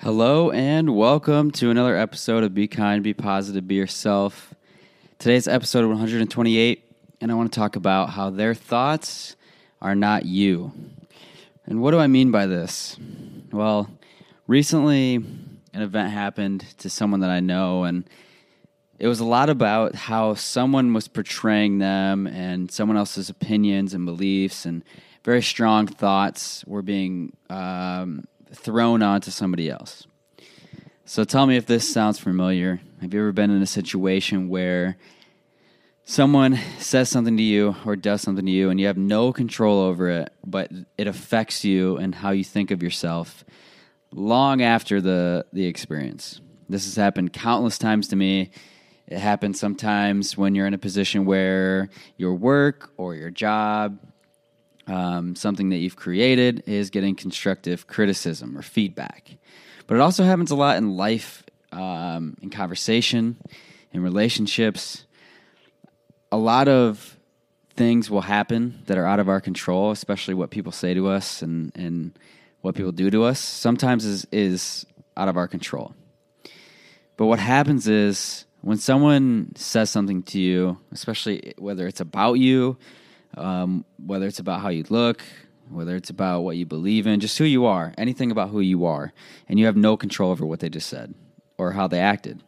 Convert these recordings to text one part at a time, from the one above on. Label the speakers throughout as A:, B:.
A: Hello and welcome to another episode of Be Kind, Be Positive, Be Yourself. Today's episode 128, and I want to talk about how their thoughts are not you. And what do I mean by this? Well, recently an event happened to someone that I know, and it was a lot about how someone was portraying them and someone else's opinions and beliefs and very strong thoughts were being um, thrown onto somebody else. So tell me if this sounds familiar. Have you ever been in a situation where someone says something to you or does something to you and you have no control over it, but it affects you and how you think of yourself long after the, the experience? This has happened countless times to me. It happens sometimes when you're in a position where your work or your job um, something that you've created is getting constructive criticism or feedback. But it also happens a lot in life, um, in conversation, in relationships. A lot of things will happen that are out of our control, especially what people say to us and, and what people do to us. Sometimes is, is out of our control. But what happens is when someone says something to you, especially whether it's about you um, whether it's about how you look, whether it's about what you believe in, just who you are, anything about who you are, and you have no control over what they just said or how they acted.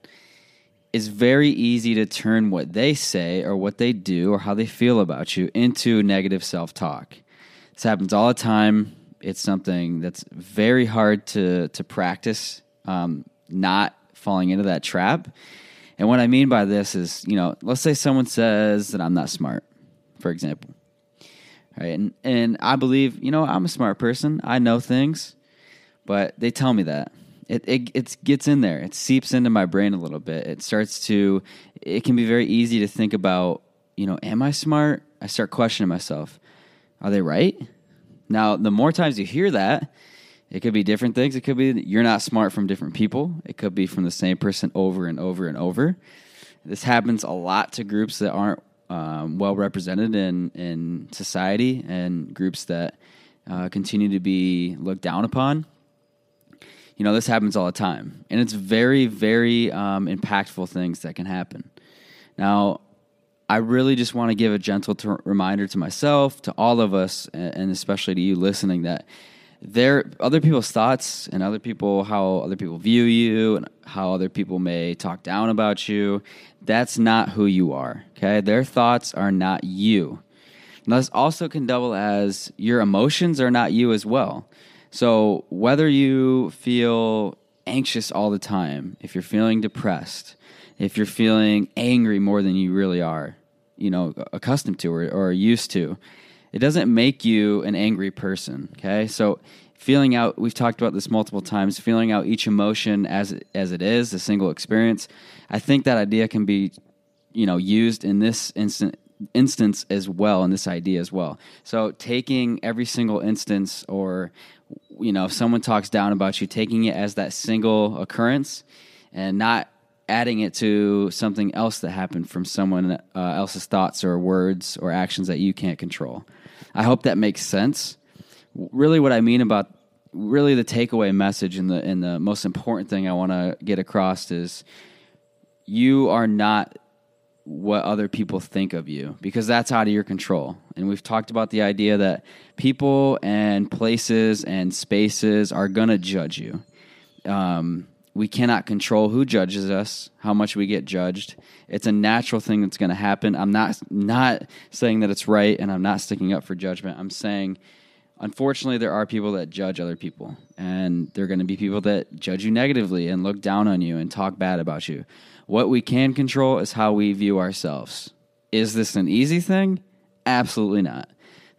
A: It's very easy to turn what they say or what they do or how they feel about you into negative self talk. This happens all the time. It's something that's very hard to, to practice, um, not falling into that trap. And what I mean by this is, you know, let's say someone says that I'm not smart, for example right? And and I believe, you know, I'm a smart person. I know things, but they tell me that. It, it it gets in there. It seeps into my brain a little bit. It starts to. It can be very easy to think about. You know, am I smart? I start questioning myself. Are they right? Now, the more times you hear that, it could be different things. It could be you're not smart from different people. It could be from the same person over and over and over. This happens a lot to groups that aren't um, well represented in in society and groups that uh, continue to be looked down upon. You know, this happens all the time, and it's very, very um, impactful things that can happen. Now, I really just want to give a gentle t- reminder to myself, to all of us, and especially to you listening that there other people's thoughts and other people how other people view you and how other people may talk down about you that's not who you are okay? Their thoughts are not you. Now this also can double as your emotions are not you as well. So whether you feel anxious all the time if you're feeling depressed if you're feeling angry more than you really are you know accustomed to or, or used to it doesn't make you an angry person. Okay, so feeling out we've talked about this multiple times feeling out each emotion as as it is a single experience i think that idea can be you know used in this instant instance as well in this idea as well so taking every single instance or you know if someone talks down about you taking it as that single occurrence and not adding it to something else that happened from someone uh, else's thoughts or words or actions that you can't control I hope that makes sense. Really, what I mean about really the takeaway message and the and the most important thing I want to get across is you are not what other people think of you because that's out of your control. And we've talked about the idea that people and places and spaces are going to judge you. Um, we cannot control who judges us, how much we get judged. It's a natural thing that's going to happen. I'm not not saying that it's right and I'm not sticking up for judgment. I'm saying unfortunately there are people that judge other people and there're going to be people that judge you negatively and look down on you and talk bad about you. What we can control is how we view ourselves. Is this an easy thing? Absolutely not.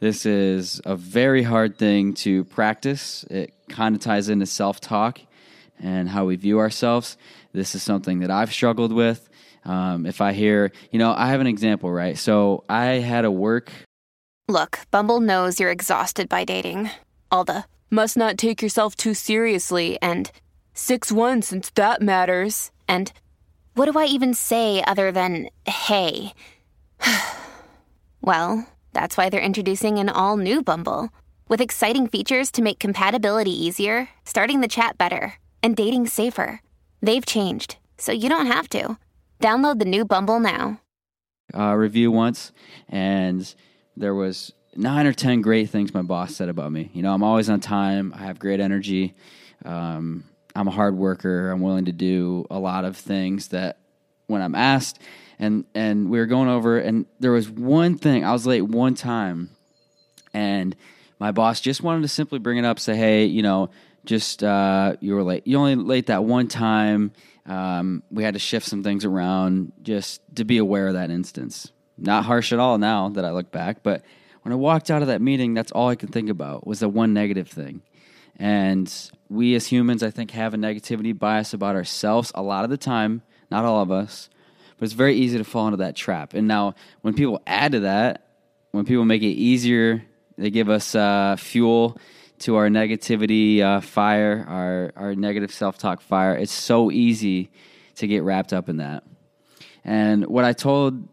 A: This is a very hard thing to practice. It kind of ties into self talk and how we view ourselves. This is something that I've struggled with. Um, if I hear, you know, I have an example, right? So I had a work.
B: Look, Bumble knows you're exhausted by dating. All the must not take yourself too seriously and 6 1 since that matters. And what do I even say other than hey? well, that's why they're introducing an all new Bumble with exciting features to make compatibility easier, starting the chat better and dating safer. They've changed, so you don't have to. Download the new Bumble now.
A: Uh, review once, and there was nine or ten great things my boss said about me. You know, I'm always on time. I have great energy. Um, I'm a hard worker. I'm willing to do a lot of things that when I'm asked. And and we were going over, and there was one thing I was late one time, and my boss just wanted to simply bring it up, say, hey, you know, just uh, you were late. You only late that one time. Um, we had to shift some things around just to be aware of that instance. Not harsh at all now that I look back, but when I walked out of that meeting, that's all I could think about was the one negative thing. And we as humans, I think, have a negativity bias about ourselves a lot of the time, not all of us, but it's very easy to fall into that trap. And now, when people add to that, when people make it easier, they give us uh, fuel to our negativity uh, fire, our, our negative self talk fire. It's so easy to get wrapped up in that. And what I told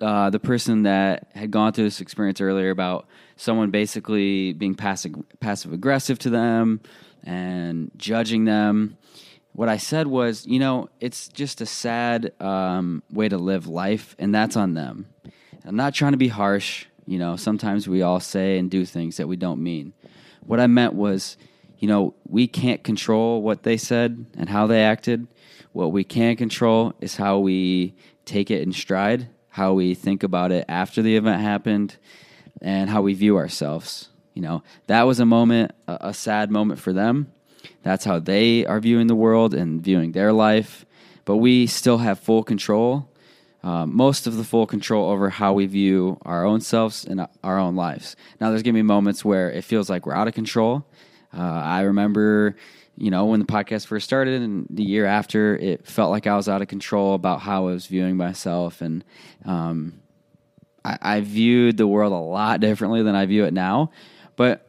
A: uh, the person that had gone through this experience earlier about someone basically being passive passive aggressive to them and judging them. What I said was, you know, it's just a sad um, way to live life, and that's on them. I'm not trying to be harsh. You know, sometimes we all say and do things that we don't mean. What I meant was, you know, we can't control what they said and how they acted. What we can control is how we take it in stride how we think about it after the event happened, and how we view ourselves. You know, that was a moment, a, a sad moment for them. That's how they are viewing the world and viewing their life. But we still have full control, uh, most of the full control over how we view our own selves and our own lives. Now, there's going to be moments where it feels like we're out of control. Uh, I remember you know, when the podcast first started and the year after, it felt like I was out of control about how I was viewing myself. And um, I, I, viewed the world a lot differently than I view it now. But,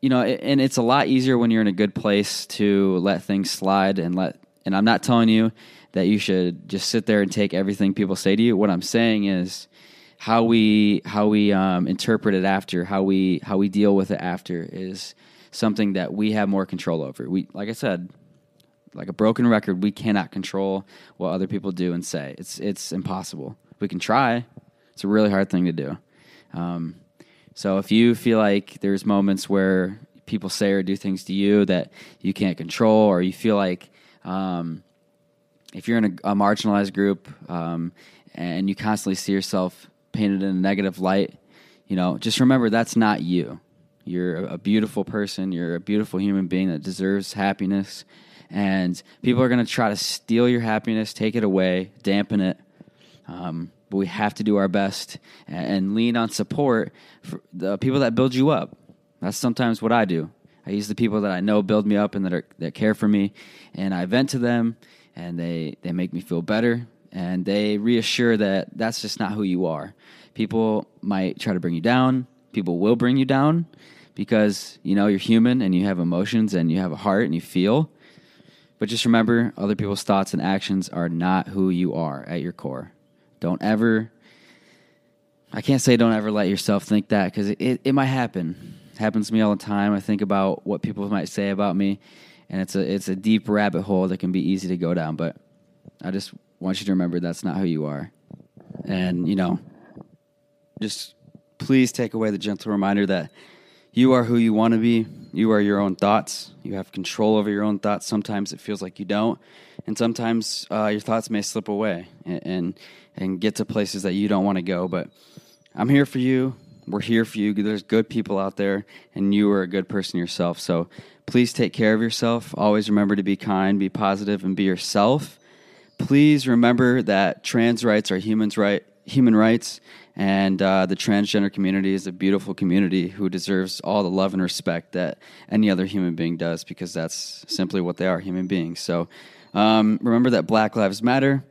A: you know, and it's a lot easier when you're in a good place to let things slide and let, and I'm not telling you that you should just sit there and take everything people say to you. What I'm saying is, how we how we um, interpret it after, how we how we deal with it after is something that we have more control over. We, like I said, like a broken record, we cannot control what other people do and say. It's it's impossible. We can try. It's a really hard thing to do. Um, so if you feel like there's moments where people say or do things to you that you can't control, or you feel like um, if you're in a, a marginalized group um, and you constantly see yourself painted in a negative light, you know, just remember that's not you. You're a beautiful person. You're a beautiful human being that deserves happiness. And people are going to try to steal your happiness, take it away, dampen it. Um, but we have to do our best and, lean on support for the people that build you up. That's sometimes what I do. I use the people that I know build me up and that are, that care for me, and I vent to them, and they they make me feel better, and they reassure that that's just not who you are. People might try to bring you down. People will bring you down, because you know you're human and you have emotions and you have a heart and you feel. But just remember, other people's thoughts and actions are not who you are at your core. Don't ever, I can't say don't ever let yourself think that because it, it, it, might happen. It happens to me all the time. I think about what people might say about me, and it's a, it's a deep rabbit hole that can be easy to go down. But I just want you to remember that's not who you are. And, you know, just please take away the gentle reminder that you are who you want to be. You are your own thoughts. You have control over your own thoughts. Sometimes it feels like you don't, and sometimes uh, your thoughts may slip away and, and and get to places that you don't want to go. But I'm here for you. We're here for you. There's good people out there, and you are a good person yourself. So please take care of yourself. Always remember to be kind, be positive, and be yourself. Please remember that trans rights are humans' right, human rights, and uh, the transgender community is a beautiful community who deserves all the love and respect that any other human being does because that's simply what they are human beings. So um, remember that Black Lives Matter.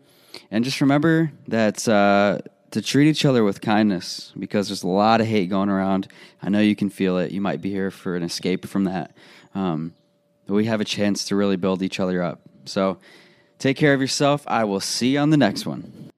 A: And just remember that uh, to treat each other with kindness because there's a lot of hate going around. I know you can feel it. You might be here for an escape from that. Um, but we have a chance to really build each other up. So take care of yourself. I will see you on the next one.